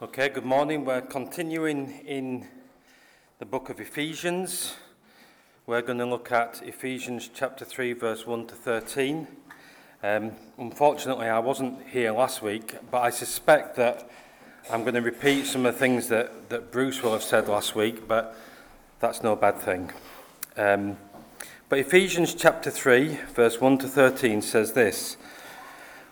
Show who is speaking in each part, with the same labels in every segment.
Speaker 1: Okay, good morning. We're continuing in the book of Ephesians. We're going to look at Ephesians chapter 3, verse 1 to 13. Um, unfortunately, I wasn't here last week, but I suspect that I'm going to repeat some of the things that, that Bruce will have said last week, but that's no bad thing. Um, but Ephesians chapter 3, verse 1 to 13 says this.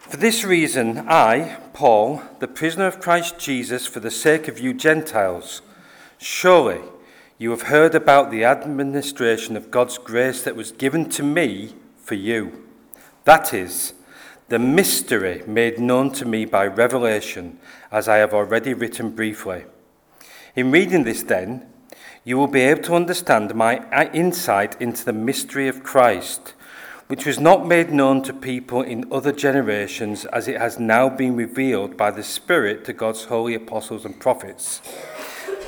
Speaker 1: For this reason, I, Paul, the prisoner of Christ Jesus, for the sake of you Gentiles, surely you have heard about the administration of God's grace that was given to me for you. That is, the mystery made known to me by revelation, as I have already written briefly. In reading this, then, you will be able to understand my insight into the mystery of Christ which was not made known to people in other generations as it has now been revealed by the Spirit to God's holy apostles and prophets.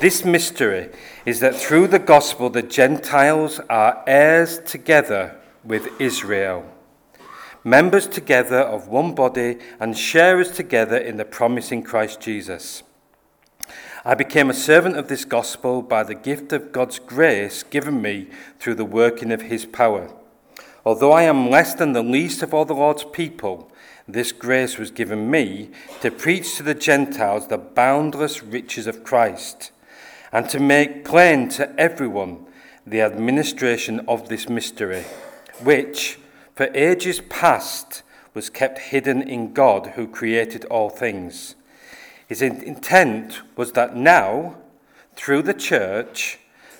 Speaker 1: This mystery is that through the gospel the Gentiles are heirs together with Israel, members together of one body, and sharers together in the promise in Christ Jesus. I became a servant of this gospel by the gift of God's grace given me through the working of his power. Although I am less than the least of all the Lord's people, this grace was given me to preach to the Gentiles the boundless riches of Christ, and to make plain to everyone the administration of this mystery, which, for ages past, was kept hidden in God who created all things. His intent was that now, through the church,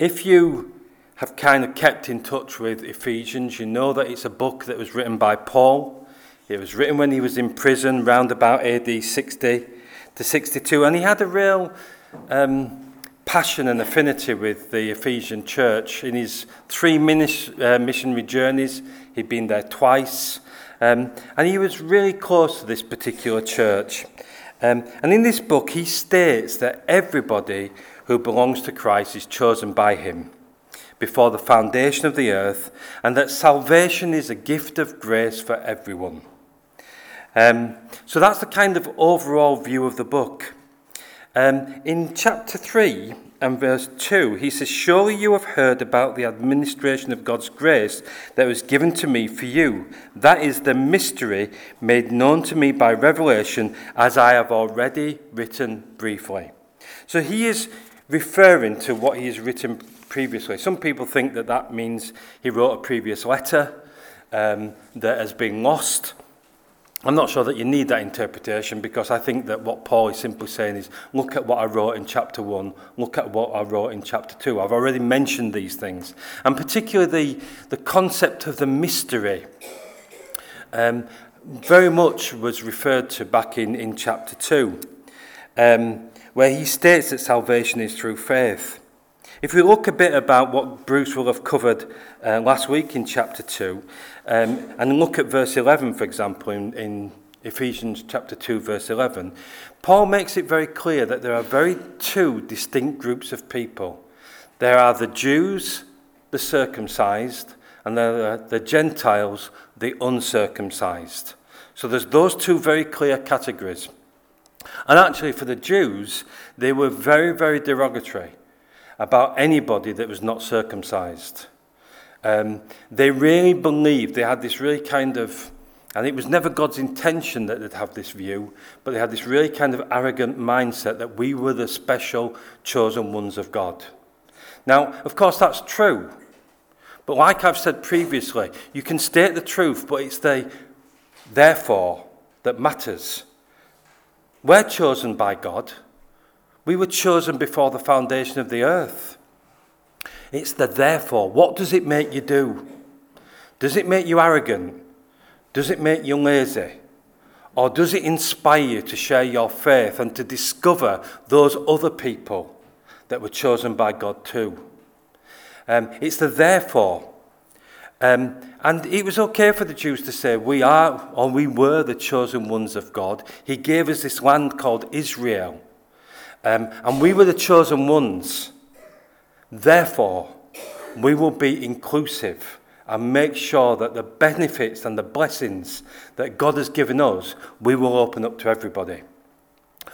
Speaker 1: If you have kind of kept in touch with Ephesians, you know that it's a book that was written by Paul. It was written when he was in prison, round about AD 60 to 62, and he had a real um, passion and affinity with the Ephesian church. In his three uh, missionary journeys, he'd been there twice, um, and he was really close to this particular church. Um, and in this book, he states that everybody who belongs to Christ is chosen by him before the foundation of the earth, and that salvation is a gift of grace for everyone. Um, so that's the kind of overall view of the book. Um, in chapter 3 and verse 2, he says, Surely you have heard about the administration of God's grace that was given to me for you. That is the mystery made known to me by revelation, as I have already written briefly. So he is referring to what he has written previously. Some people think that that means he wrote a previous letter um, that has been lost. I'm not sure that you need that interpretation because I think that what Paul is simply saying is look at what I wrote in chapter 1, look at what I wrote in chapter 2. I've already mentioned these things. And particularly the, the concept of the mystery um, very much was referred to back in, in chapter 2. Um, where he states that salvation is through faith. If we look a bit about what Bruce will have covered uh, last week in chapter 2, um, and look at verse 11, for example, in, in Ephesians chapter 2, verse 11, Paul makes it very clear that there are very two distinct groups of people. There are the Jews, the circumcised, and there are the Gentiles, the uncircumcised. So there's those two very clear categories. And actually, for the Jews, they were very, very derogatory about anybody that was not circumcised. Um, they really believed, they had this really kind of, and it was never God's intention that they'd have this view, but they had this really kind of arrogant mindset that we were the special chosen ones of God. Now, of course, that's true. But like I've said previously, you can state the truth, but it's the therefore that matters. We're chosen by God. We were chosen before the foundation of the earth. It's the therefore. What does it make you do? Does it make you arrogant? Does it make you lazy? Or does it inspire you to share your faith and to discover those other people that were chosen by God too? Um, it's the therefore. Um, and it was okay for the Jews to say, We are, or we were the chosen ones of God. He gave us this land called Israel. Um, and we were the chosen ones. Therefore, we will be inclusive and make sure that the benefits and the blessings that God has given us, we will open up to everybody.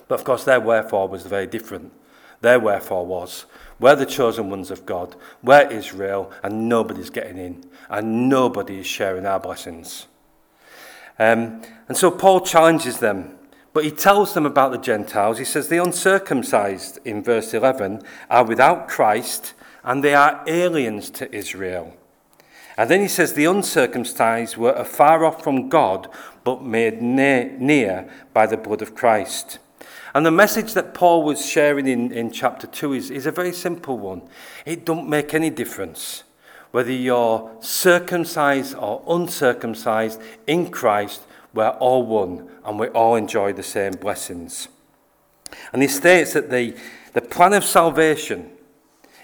Speaker 1: But of course, their wherefore was very different. Their wherefore was, we're the chosen ones of God, we're Israel, and nobody's getting in, and nobody is sharing our blessings. Um, and so Paul challenges them, but he tells them about the Gentiles. He says, The uncircumcised, in verse 11, are without Christ, and they are aliens to Israel and then he says, The uncircumcised were afar off from God, but made near by the blood of Christ. And the message that Paul was sharing in, in chapter 2 is, is a very simple one. It don't make any difference whether you're circumcised or uncircumcised in Christ, we're all one and we all enjoy the same blessings. And he states that the, the plan of salvation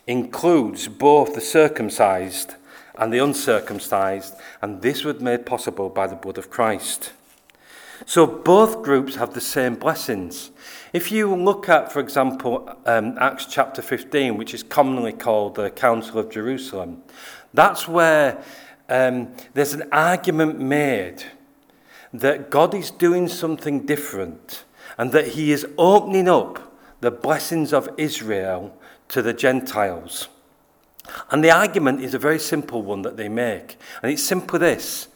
Speaker 1: includes both the circumcised and the uncircumcised, and this was made possible by the blood of Christ. So both groups have the same blessings. If you look at, for example, um, Acts chapter 15, which is commonly called the Council of Jerusalem, that's where um, there's an argument made that God is doing something different and that he is opening up the blessings of Israel to the Gentiles. And the argument is a very simple one that they make. And it's simply this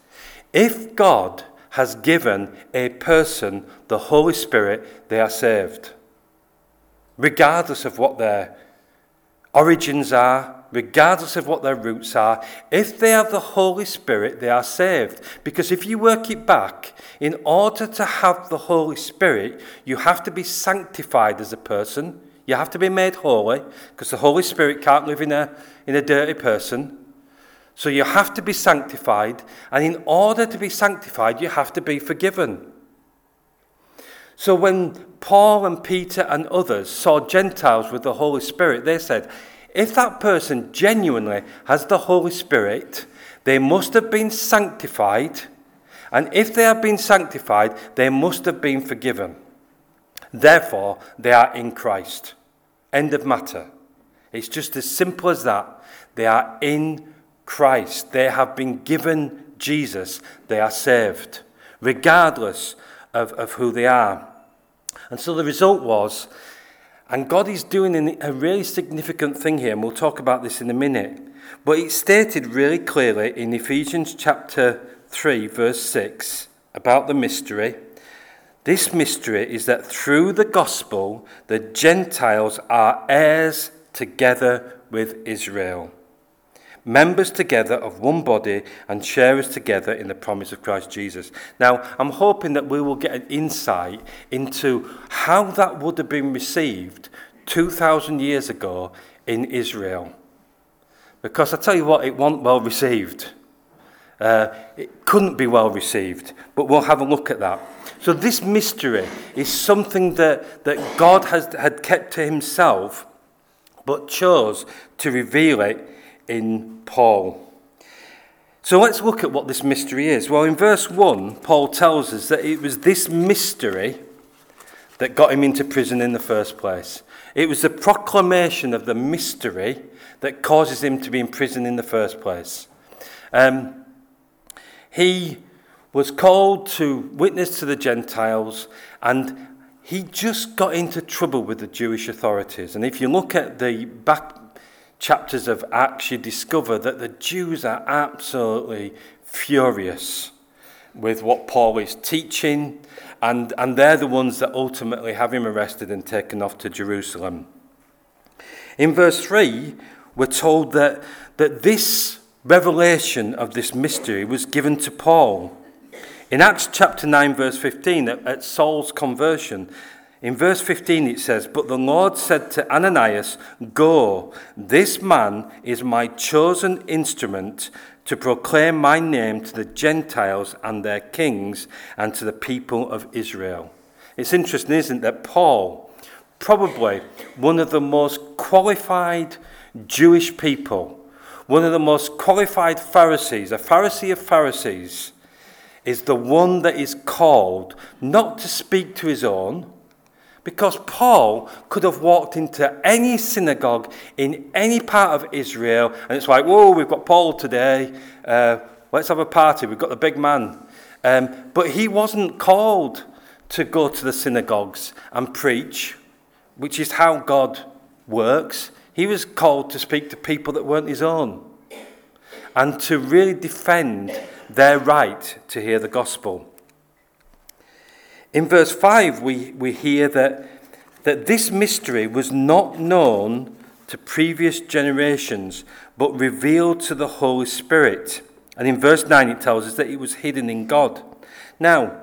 Speaker 1: if God has given a person the Holy Spirit, they are saved. Regardless of what their origins are, regardless of what their roots are, if they have the Holy Spirit, they are saved. Because if you work it back, in order to have the Holy Spirit, you have to be sanctified as a person. You have to be made holy, because the Holy Spirit can't live in a in a dirty person. So you have to be sanctified, and in order to be sanctified, you have to be forgiven. So when Paul and Peter and others saw Gentiles with the Holy Spirit, they said, if that person genuinely has the Holy Spirit, they must have been sanctified, and if they have been sanctified, they must have been forgiven. Therefore, they are in Christ. End of matter. It's just as simple as that. They are in Christ. They have been given Jesus. They are saved, regardless of, of who they are. And so the result was, and God is doing a really significant thing here, and we'll talk about this in a minute. But it's stated really clearly in Ephesians chapter 3, verse 6, about the mystery. This mystery is that through the gospel, the Gentiles are heirs together with Israel members together of one body and sharers together in the promise of Christ Jesus. Now, I'm hoping that we will get an insight into how that would have been received 2,000 years ago in Israel. Because I tell you what, it wasn't well received. Uh, it couldn't be well received, but we'll have a look at that. So, this mystery is something that, that God has, had kept to himself, but chose to reveal it in Paul. So let's look at what this mystery is. Well, in verse 1, Paul tells us that it was this mystery that got him into prison in the first place. It was the proclamation of the mystery that causes him to be in prison in the first place. Um, he was called to witness to the Gentiles, and he just got into trouble with the Jewish authorities. And if you look at the back chapters of Acts, you discover that the Jews are absolutely furious with what Paul is teaching, and, and they're the ones that ultimately have him arrested and taken off to Jerusalem. In verse 3, we're told that, that this revelation of this mystery was given to Paul. In Acts chapter 9, verse 15, at, at Saul's conversion, in verse 15 it says, But the Lord said to Ananias, Go, this man is my chosen instrument to proclaim my name to the Gentiles and their kings and to the people of Israel. It's interesting, isn't it, that Paul, probably one of the most qualified Jewish people, one of the most qualified Pharisees, a Pharisee of Pharisees, is the one that is called not to speak to his own, because Paul could have walked into any synagogue in any part of Israel, and it's like, whoa, we've got Paul today. Uh, let's have a party. We've got the big man. Um, but he wasn't called to go to the synagogues and preach, which is how God works. He was called to speak to people that weren't his own and to really defend their right to hear the gospel. In verse 5, we, we hear that, that this mystery was not known to previous generations, but revealed to the Holy Spirit. And in verse 9, it tells us that it was hidden in God. Now,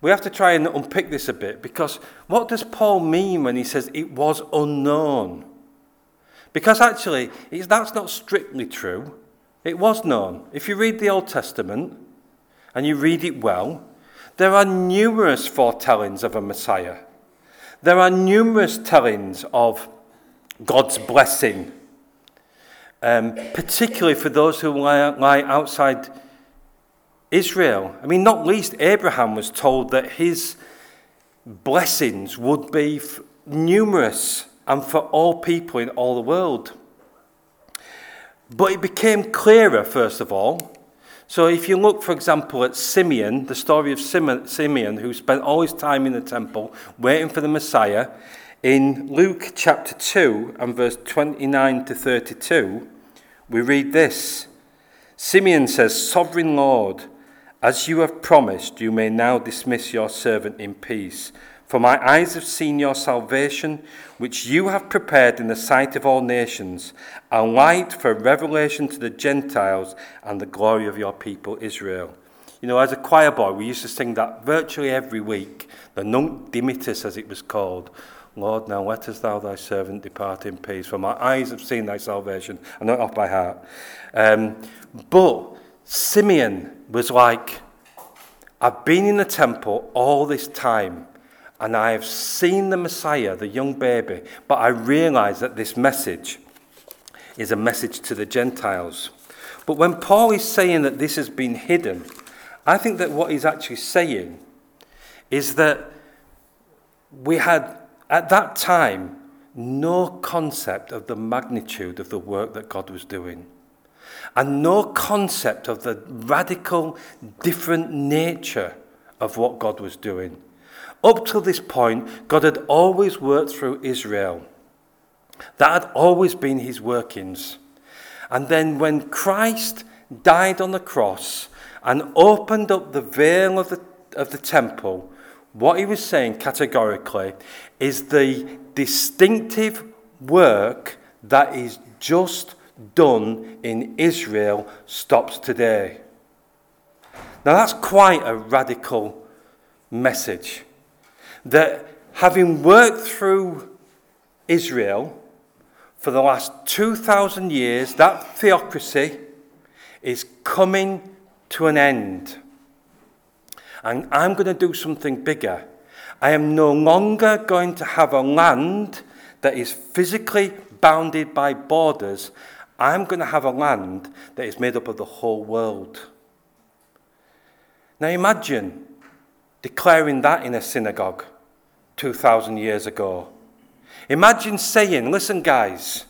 Speaker 1: we have to try and unpick this a bit because what does Paul mean when he says it was unknown? Because actually, that's not strictly true. It was known. If you read the Old Testament and you read it well, there are numerous foretellings of a Messiah. There are numerous tellings of God's blessing, um, particularly for those who lie, lie outside Israel. I mean, not least Abraham was told that his blessings would be numerous and for all people in all the world. But it became clearer, first of all, so if you look, for example, at Simeon, the story of Simeon, who spent all his time in the temple waiting for the Messiah, in Luke chapter 2 and verse 29 to 32, we read this Simeon says, Sovereign Lord, as you have promised, you may now dismiss your servant in peace. For my eyes have seen your salvation, which you have prepared in the sight of all nations, a light for revelation to the Gentiles and the glory of your people Israel. You know, as a choir boy, we used to sing that virtually every week, the Nunc Dimittis, as it was called. Lord, now lettest thou thy servant depart in peace, for my eyes have seen thy salvation. I know it off by heart. Um, but Simeon was like, I've been in the temple all this time and I have seen the Messiah, the young baby, but I realize that this message is a message to the Gentiles. But when Paul is saying that this has been hidden, I think that what he's actually saying is that we had, at that time, no concept of the magnitude of the work that God was doing, and no concept of the radical, different nature of what God was doing. Up till this point, God had always worked through Israel. That had always been his workings. And then when Christ died on the cross and opened up the veil of the, of the temple, what he was saying categorically is the distinctive work that is just done in Israel stops today. Now, that's quite a radical message that having worked through Israel for the last 2,000 years, that theocracy is coming to an end. And I'm going to do something bigger. I am no longer going to have a land that is physically bounded by borders. I'm going to have a land that is made up of the whole world. Now imagine declaring that in a synagogue 2,000 years ago. Imagine saying, listen, guys,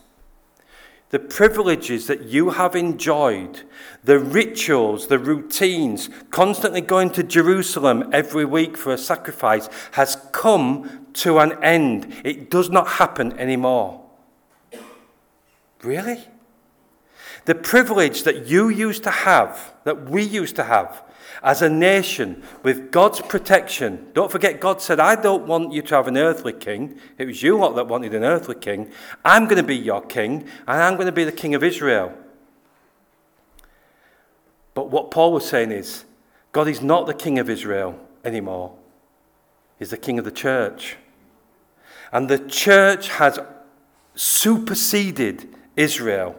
Speaker 1: the privileges that you have enjoyed, the rituals, the routines, constantly going to Jerusalem every week for a sacrifice, has come to an end. It does not happen anymore. Really? The privilege that you used to have, that we used to have, as a nation with God's protection. Don't forget, God said, I don't want you to have an earthly king. It was you lot that wanted an earthly king. I'm going to be your king, and I'm going to be the king of Israel. But what Paul was saying is, God is not the king of Israel anymore, He's the king of the church. And the church has superseded Israel.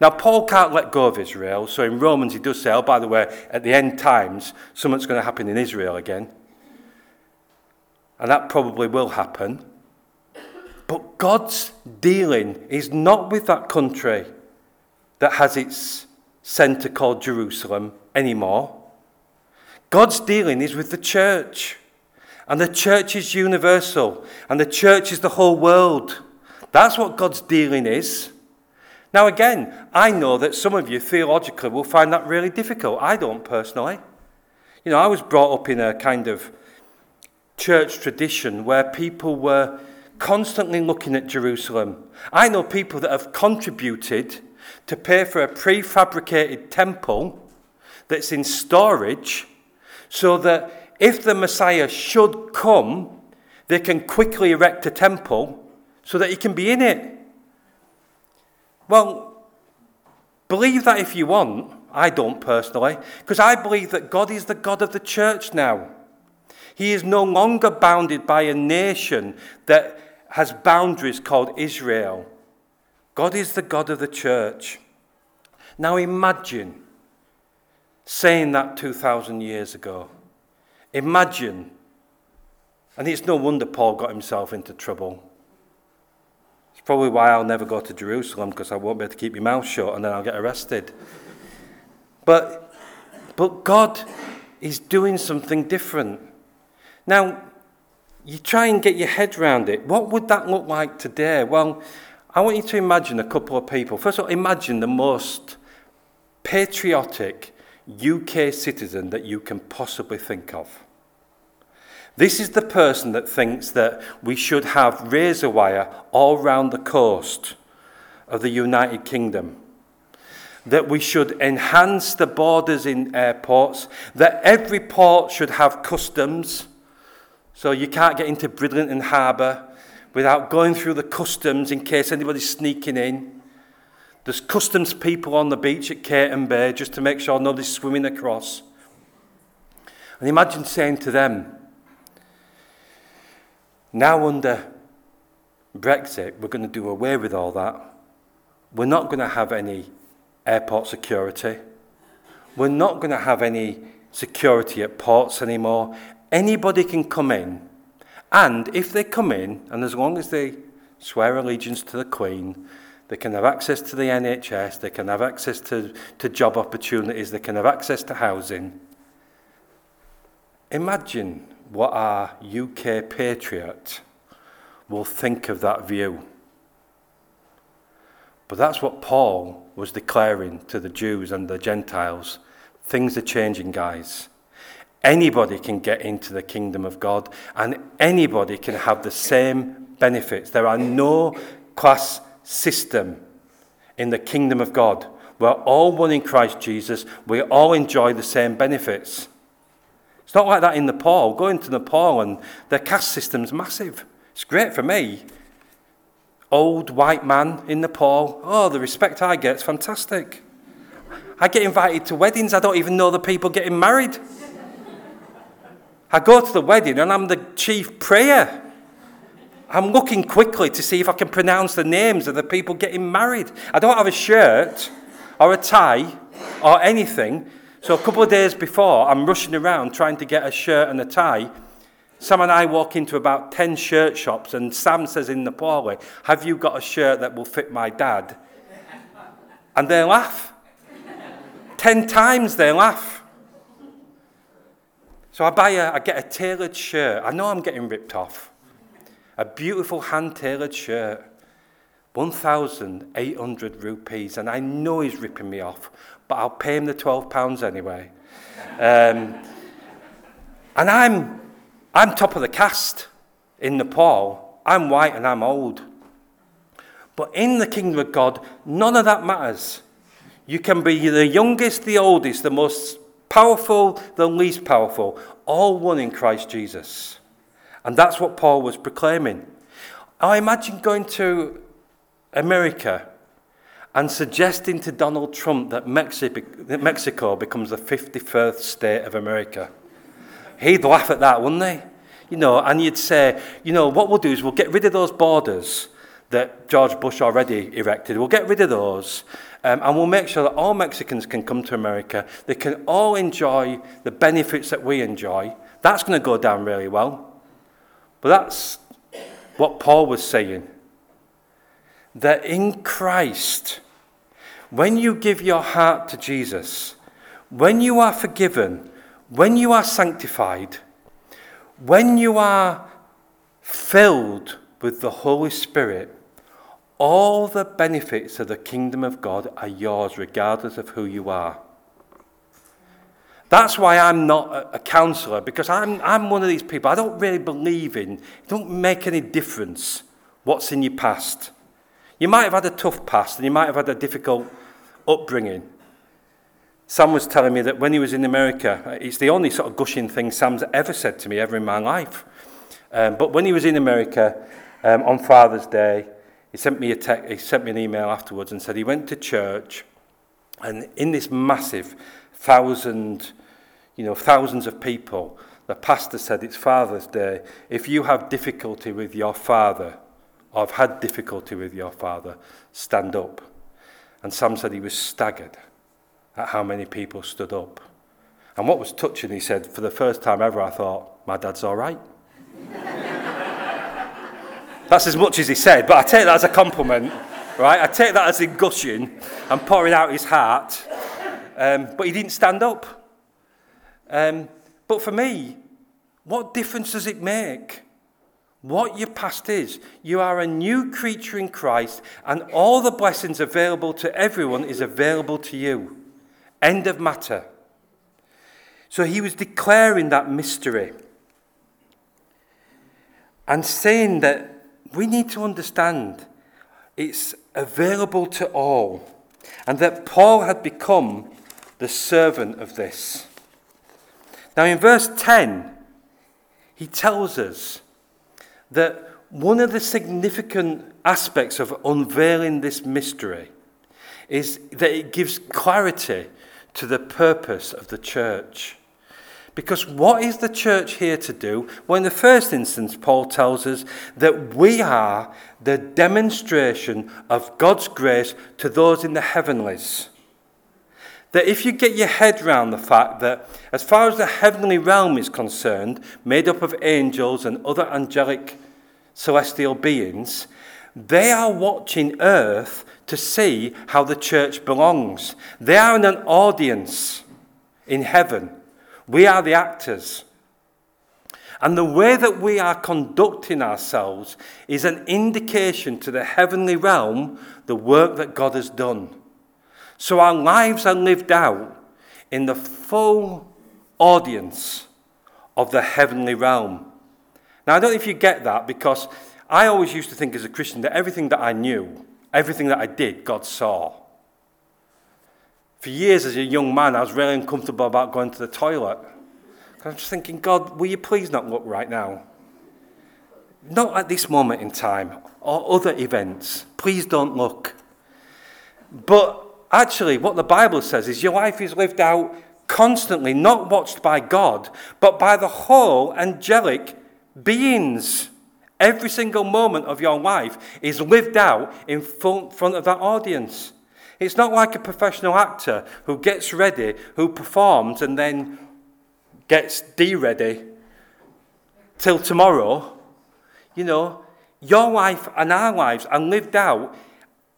Speaker 1: Now, Paul can't let go of Israel, so in Romans he does say, oh, by the way, at the end times, something's going to happen in Israel again. And that probably will happen. But God's dealing is not with that country that has its centre called Jerusalem anymore. God's dealing is with the church. And the church is universal. And the church is the whole world. That's what God's dealing is. Now, again, I know that some of you theologically will find that really difficult. I don't personally. You know, I was brought up in a kind of church tradition where people were constantly looking at Jerusalem. I know people that have contributed to pay for a prefabricated temple that's in storage so that if the Messiah should come, they can quickly erect a temple so that he can be in it. Well, believe that if you want. I don't personally, because I believe that God is the God of the church now. He is no longer bounded by a nation that has boundaries called Israel. God is the God of the church. Now imagine saying that 2,000 years ago. Imagine. And it's no wonder Paul got himself into trouble. It's probably why I'll never go to Jerusalem because I won't be able to keep my mouth shut and then I'll get arrested. But, but God is doing something different. Now, you try and get your head around it. What would that look like today? Well, I want you to imagine a couple of people. First of all, imagine the most patriotic UK citizen that you can possibly think of. This is the person that thinks that we should have razor wire all round the coast of the United Kingdom. That we should enhance the borders in airports, that every port should have customs so you can't get into Bridlington Harbour without going through the customs in case anybody's sneaking in. There's customs people on the beach at Cayton Bay just to make sure nobody's swimming across. And imagine saying to them, now under Brexit, we're going to do away with all that. We're not going to have any airport security. We're not going to have any security at ports anymore. Anybody can come in, and if they come in, and as long as they swear allegiance to the Queen, they can have access to the NHS, they can have access to, to job opportunities, they can have access to housing. Imagine what our UK patriot will think of that view. But that's what Paul was declaring to the Jews and the Gentiles. Things are changing, guys. Anybody can get into the kingdom of God, and anybody can have the same benefits. There are no class system in the kingdom of God. We're all one in Christ Jesus. We all enjoy the same benefits. It's not like that in Nepal. Go into Nepal and their caste system's massive. It's great for me. Old white man in Nepal. Oh, the respect I get is fantastic. I get invited to weddings. I don't even know the people getting married. I go to the wedding and I'm the chief prayer. I'm looking quickly to see if I can pronounce the names of the people getting married. I don't have a shirt or a tie or anything. So a couple of days before, I'm rushing around trying to get a shirt and a tie. Sam and I walk into about 10 shirt shops, and Sam says in Nepali, Have you got a shirt that will fit my dad? And they laugh. 10 times they laugh. So I buy a, I get a tailored shirt. I know I'm getting ripped off. A beautiful hand tailored shirt. 1,800 rupees. And I know he's ripping me off, but I'll pay him the 12 pounds anyway. Um, and I'm, I'm top of the caste in Nepal. I'm white and I'm old. But in the kingdom of God, none of that matters. You can be the youngest, the oldest, the most powerful, the least powerful, all one in Christ Jesus. And that's what Paul was proclaiming. I imagine going to America and suggesting to Donald Trump that Mexico becomes the 51st state of America. He'd laugh at that, wouldn't he? You know, and you'd say, you know, what we'll do is we'll get rid of those borders that George Bush already erected. We'll get rid of those Um, and we'll make sure that all Mexicans can come to America. They can all enjoy the benefits that we enjoy. That's going to go down really well. But that's what Paul was saying. That in Christ, when you give your heart to Jesus, when you are forgiven, when you are sanctified, when you are filled with the Holy Spirit, all the benefits of the kingdom of God are yours, regardless of who you are. That's why I'm not a, counselor, because I'm, I'm one of these people. I don't really believe in, it don't make any difference what's in your past. You might have had a tough past and you might have had a difficult upbringing. Sam was telling me that when he was in America, it's the only sort of gushing thing Sam's ever said to me ever in my life. Um, but when he was in America um, on Father's Day, he sent me a te- he sent me an email afterwards and said he went to church, and in this massive thousand, you know, thousands of people, the pastor said it's Father's Day. If you have difficulty with your father, have had difficulty with your father, stand up. And Sam said he was staggered at how many people stood up. And what was touching, he said, for the first time ever, I thought, my dad's all right. That's as much as he said, but I take that as a compliment, right? I take that as in gushing and pouring out his heart. Um, but he didn't stand up. Um, but for me, what difference does it make? What your past is. You are a new creature in Christ, and all the blessings available to everyone is available to you. End of matter. So he was declaring that mystery and saying that we need to understand it's available to all, and that Paul had become the servant of this. Now, in verse 10, he tells us that one of the significant aspects of unveiling this mystery is that it gives clarity to the purpose of the church. Because what is the church here to do? Well, in the first instance, Paul tells us that we are the demonstration of God's grace to those in the heavenlies. That if you get your head round the fact that, as far as the heavenly realm is concerned, made up of angels and other angelic celestial beings, they are watching earth to see how the church belongs. They are in an audience in heaven we are the actors. And the way that we are conducting ourselves is an indication to the heavenly realm the work that God has done. So our lives are lived out in the full audience of the heavenly realm. Now, I don't know if you get that because I always used to think as a Christian that everything that I knew, everything that I did, God saw. For years as a young man, I was really uncomfortable about going to the toilet. I'm just thinking, God, will you please not look right now? Not at this moment in time or other events. Please don't look. But actually, what the Bible says is your life is lived out constantly, not watched by God, but by the whole angelic beings. Every single moment of your life is lived out in front of that audience. It's not like a professional actor who gets ready, who performs, and then gets de ready till tomorrow. You know, your life and our lives are lived out.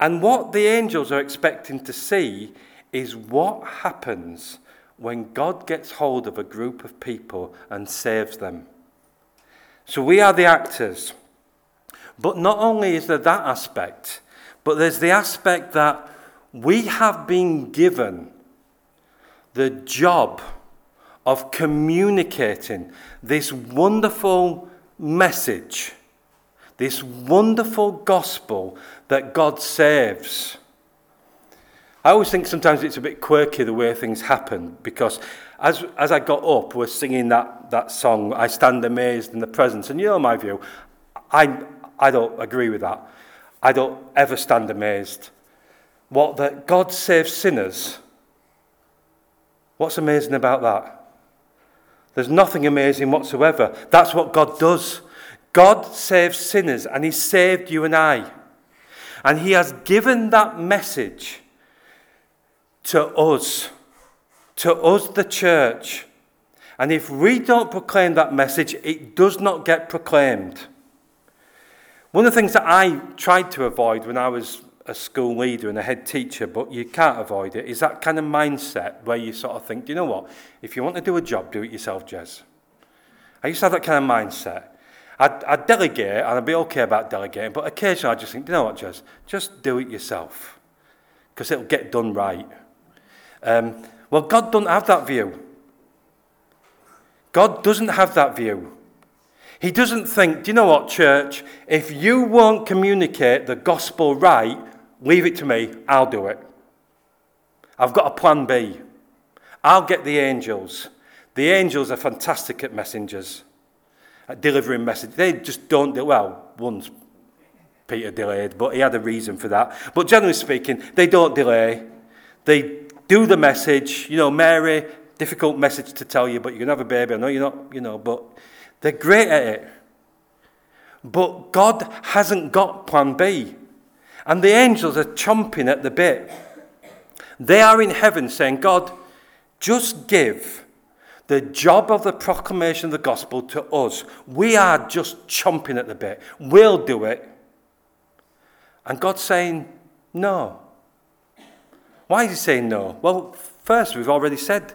Speaker 1: And what the angels are expecting to see is what happens when God gets hold of a group of people and saves them. So we are the actors. But not only is there that aspect, but there's the aspect that we have been given the job of communicating this wonderful message, this wonderful gospel that God saves. I always think sometimes it's a bit quirky the way things happen because as, as I got up, we're singing that, that song, I Stand Amazed in the Presence. And you know my view, I, I don't agree with that. I don't ever stand amazed what that God saves sinners. What's amazing about that? There's nothing amazing whatsoever. That's what God does. God saves sinners, and He saved you and I. And He has given that message to us, to us, the church. And if we don't proclaim that message, it does not get proclaimed. One of the things that I tried to avoid when I was a school leader and a head teacher, but you can't avoid it, is that kind of mindset where you sort of think, you know what? If you want to do a job, do it yourself, Jez. I used to have that kind of mindset. I'd, I'd delegate and I'd be okay about delegating, but occasionally I'd just think, you know what, Jez? Just do it yourself because it'll get done right. Um, well, God doesn't have that view. God doesn't have that view. He doesn't think, do you know what, church? If you won't communicate the gospel right, leave it to me, I'll do it. I've got a plan B. I'll get the angels. The angels are fantastic at messengers, at delivering messages. They just don't do well. Once Peter delayed, but he had a reason for that. But generally speaking, they don't delay. They do the message. You know, Mary, difficult message to tell you, but you can have a baby. I know you're not, you know, but they're great at it. But God hasn't got plan B. And the angels are chomping at the bit. They are in heaven saying, God, just give the job of the proclamation of the gospel to us. We are just chomping at the bit. We'll do it. And God's saying, no. Why is he saying no? Well, first, we've already said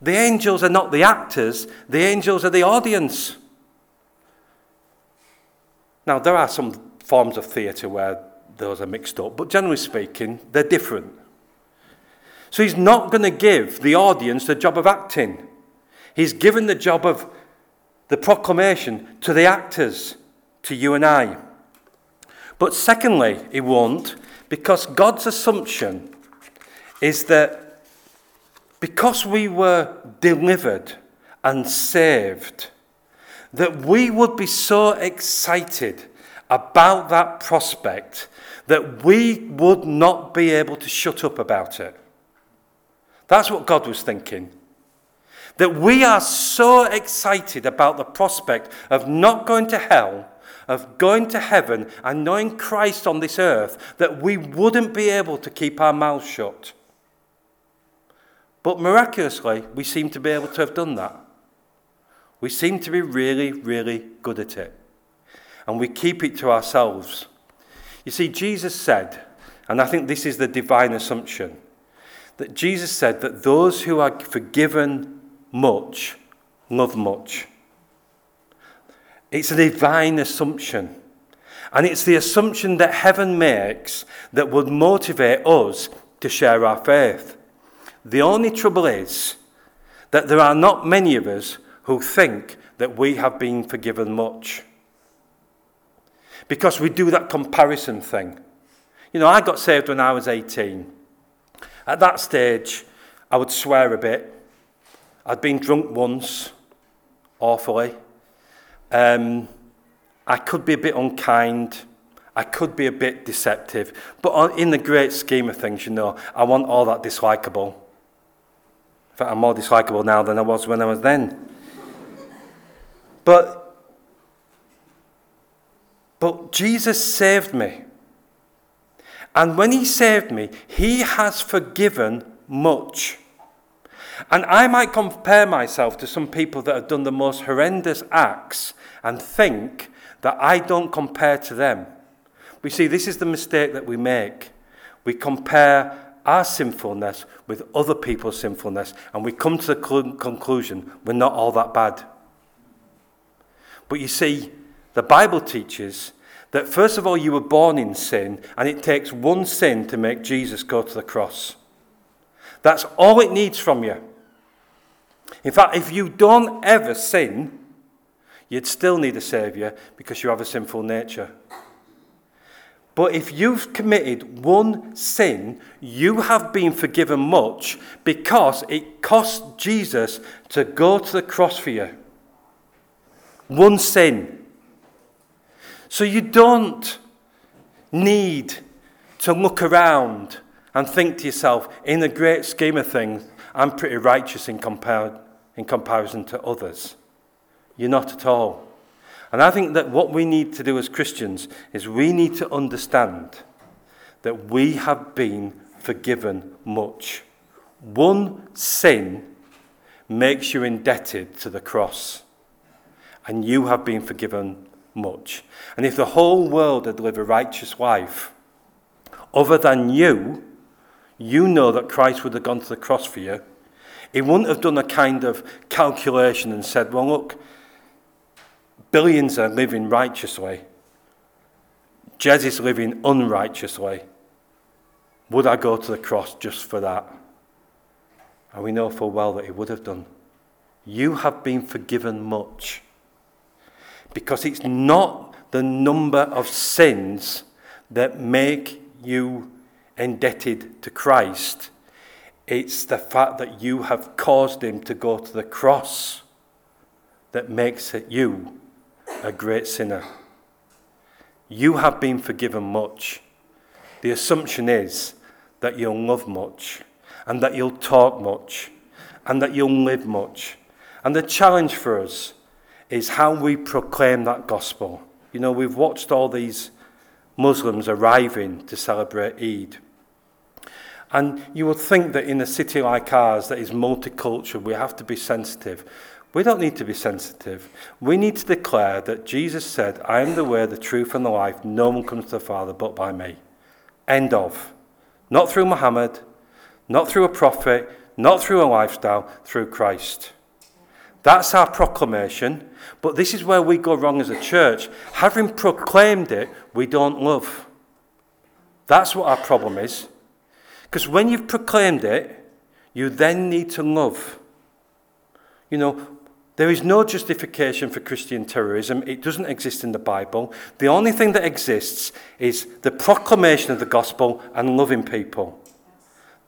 Speaker 1: the angels are not the actors, the angels are the audience. Now, there are some forms of theatre where those are mixed up, but generally speaking, they're different. So he's not going to give the audience the job of acting. He's given the job of the proclamation to the actors, to you and I. But secondly, he won't, because God's assumption is that because we were delivered and saved, that we would be so excited about that prospect that we would not be able to shut up about it. That's what God was thinking. That we are so excited about the prospect of not going to hell, of going to heaven and knowing Christ on this earth, that we wouldn't be able to keep our mouths shut. But miraculously, we seem to be able to have done that. We seem to be really, really good at it. And we keep it to ourselves. You see, Jesus said, and I think this is the divine assumption, that Jesus said that those who are forgiven much love much. It's a divine assumption. And it's the assumption that heaven makes that would motivate us to share our faith. The only trouble is that there are not many of us who think that we have been forgiven much. Because we do that comparison thing. You know, I got saved when I was 18. At that stage, I would swear a bit. I'd been drunk once, awfully. Um, I could be a bit unkind. I could be a bit deceptive. But in the great scheme of things, you know, I want all that dislikable. In fact, I'm more dislikable now than I was when I was then. But, but Jesus saved me. And when he saved me, he has forgiven much. And I might compare myself to some people that have done the most horrendous acts and think that I don't compare to them. We see, this is the mistake that we make. We compare our sinfulness with other people's sinfulness, and we come to the cl- conclusion we're not all that bad. But you see, the Bible teaches that first of all, you were born in sin, and it takes one sin to make Jesus go to the cross. That's all it needs from you. In fact, if you don't ever sin, you'd still need a Saviour because you have a sinful nature. But if you've committed one sin, you have been forgiven much because it cost Jesus to go to the cross for you. One sin. So you don't need to look around and think to yourself, in the great scheme of things, I'm pretty righteous in, compar- in comparison to others. You're not at all. And I think that what we need to do as Christians is we need to understand that we have been forgiven much. One sin makes you indebted to the cross, and you have been forgiven much. And if the whole world had lived a righteous life, other than you, you know that Christ would have gone to the cross for you. He wouldn't have done a kind of calculation and said, well, look, billions are living righteously. Jez is living unrighteously. Would I go to the cross just for that? And we know full well that he would have done. You have been forgiven much. Because it's not the number of sins that make you indebted to Christ. It's the fact that you have caused him to go to the cross that makes it you a great sinner. You have been forgiven much. The assumption is that you'll love much, and that you'll talk much, and that you'll live much. And the challenge for us is how we proclaim that gospel. You know, we've watched all these Muslims arriving to celebrate Eid. And you would think that in a city like ours that is multicultural, we have to be sensitive. We don't need to be sensitive. We need to declare that Jesus said, I am the way, the truth, and the life. No one comes to the Father but by me. End of. Not through Muhammad, not through a prophet, not through a lifestyle, through Christ. That's our proclamation. But this is where we go wrong as a church. Having proclaimed it, we don't love. That's what our problem is. Because when you've proclaimed it, you then need to love. You know, there is no justification for Christian terrorism. It doesn't exist in the Bible. The only thing that exists is the proclamation of the gospel and loving people.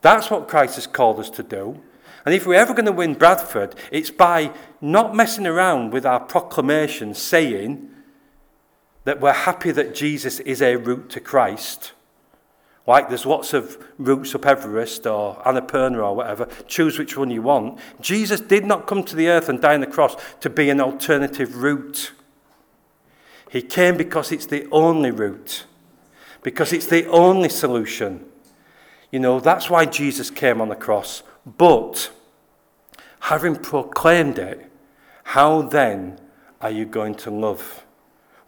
Speaker 1: That's what Christ has called us to do. And if we're ever going to win Bradford, it's by not messing around with our proclamation saying that we're happy that Jesus is a route to Christ like there's lots of routes up Everest or Annapurna or whatever. Choose which one you want. Jesus did not come to the earth and die on the cross to be an alternative route. He came because it's the only route, because it's the only solution. You know, that's why Jesus came on the cross. But having proclaimed it, how then are you going to love?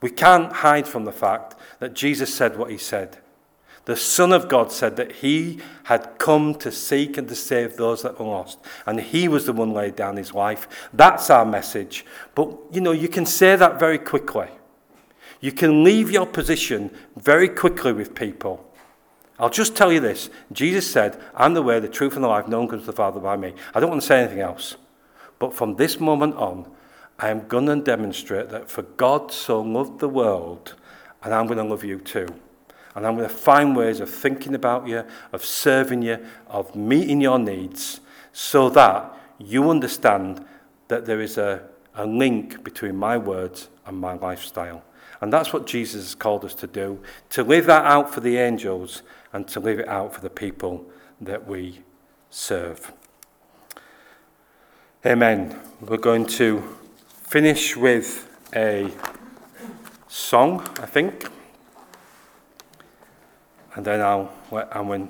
Speaker 1: We can't hide from the fact that Jesus said what he said. The Son of God said that he had come to seek and to save those that were lost. And he was the one laid down his life. That's our message. But, you know, you can say that very quickly. You can leave your position very quickly with people. I'll just tell you this. Jesus said, I'm the way, the truth, and the life. No one comes to the Father by me. I don't want to say anything else. But from this moment on, I am going to demonstrate that for God so loved the world, and I'm going to love you too. And I'm going to find ways of thinking about you, of serving you, of meeting your needs, so that you understand that there is a, a link between my words and my lifestyle. And that's what Jesus has called us to do to live that out for the angels and to live it out for the people that we serve. Amen. We're going to finish with a song, I think and then I'll let Anwen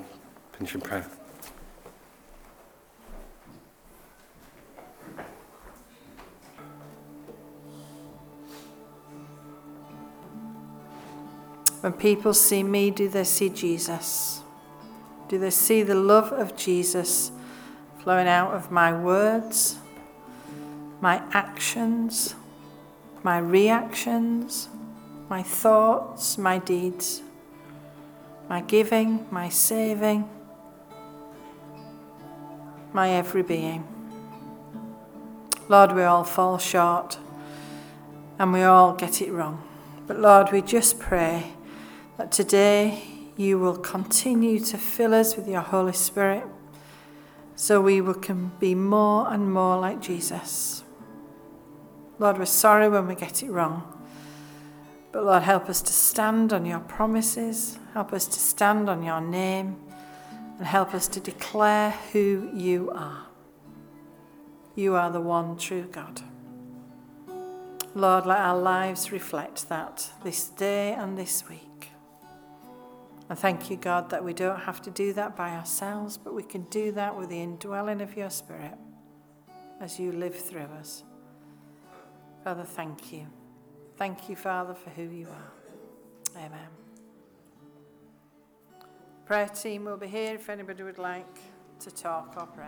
Speaker 1: finish in prayer.
Speaker 2: When people see me, do they see Jesus? Do they see the love of Jesus flowing out of my words, my actions, my reactions, my thoughts, my deeds? My giving, my saving, my every being. Lord, we all fall short and we all get it wrong. But Lord, we just pray that today you will continue to fill us with your Holy Spirit so we can be more and more like Jesus. Lord, we're sorry when we get it wrong. But Lord, help us to stand on your promises, help us to stand on your name, and help us to declare who you are. You are the one true God. Lord, let our lives reflect that this day and this week. And thank you, God, that we don't have to do that by ourselves, but we can do that with the indwelling of your Spirit as you live through us. Father, thank you. Thank you, Father, for who you are. Amen. Prayer team will be here if anybody would like to talk or pray.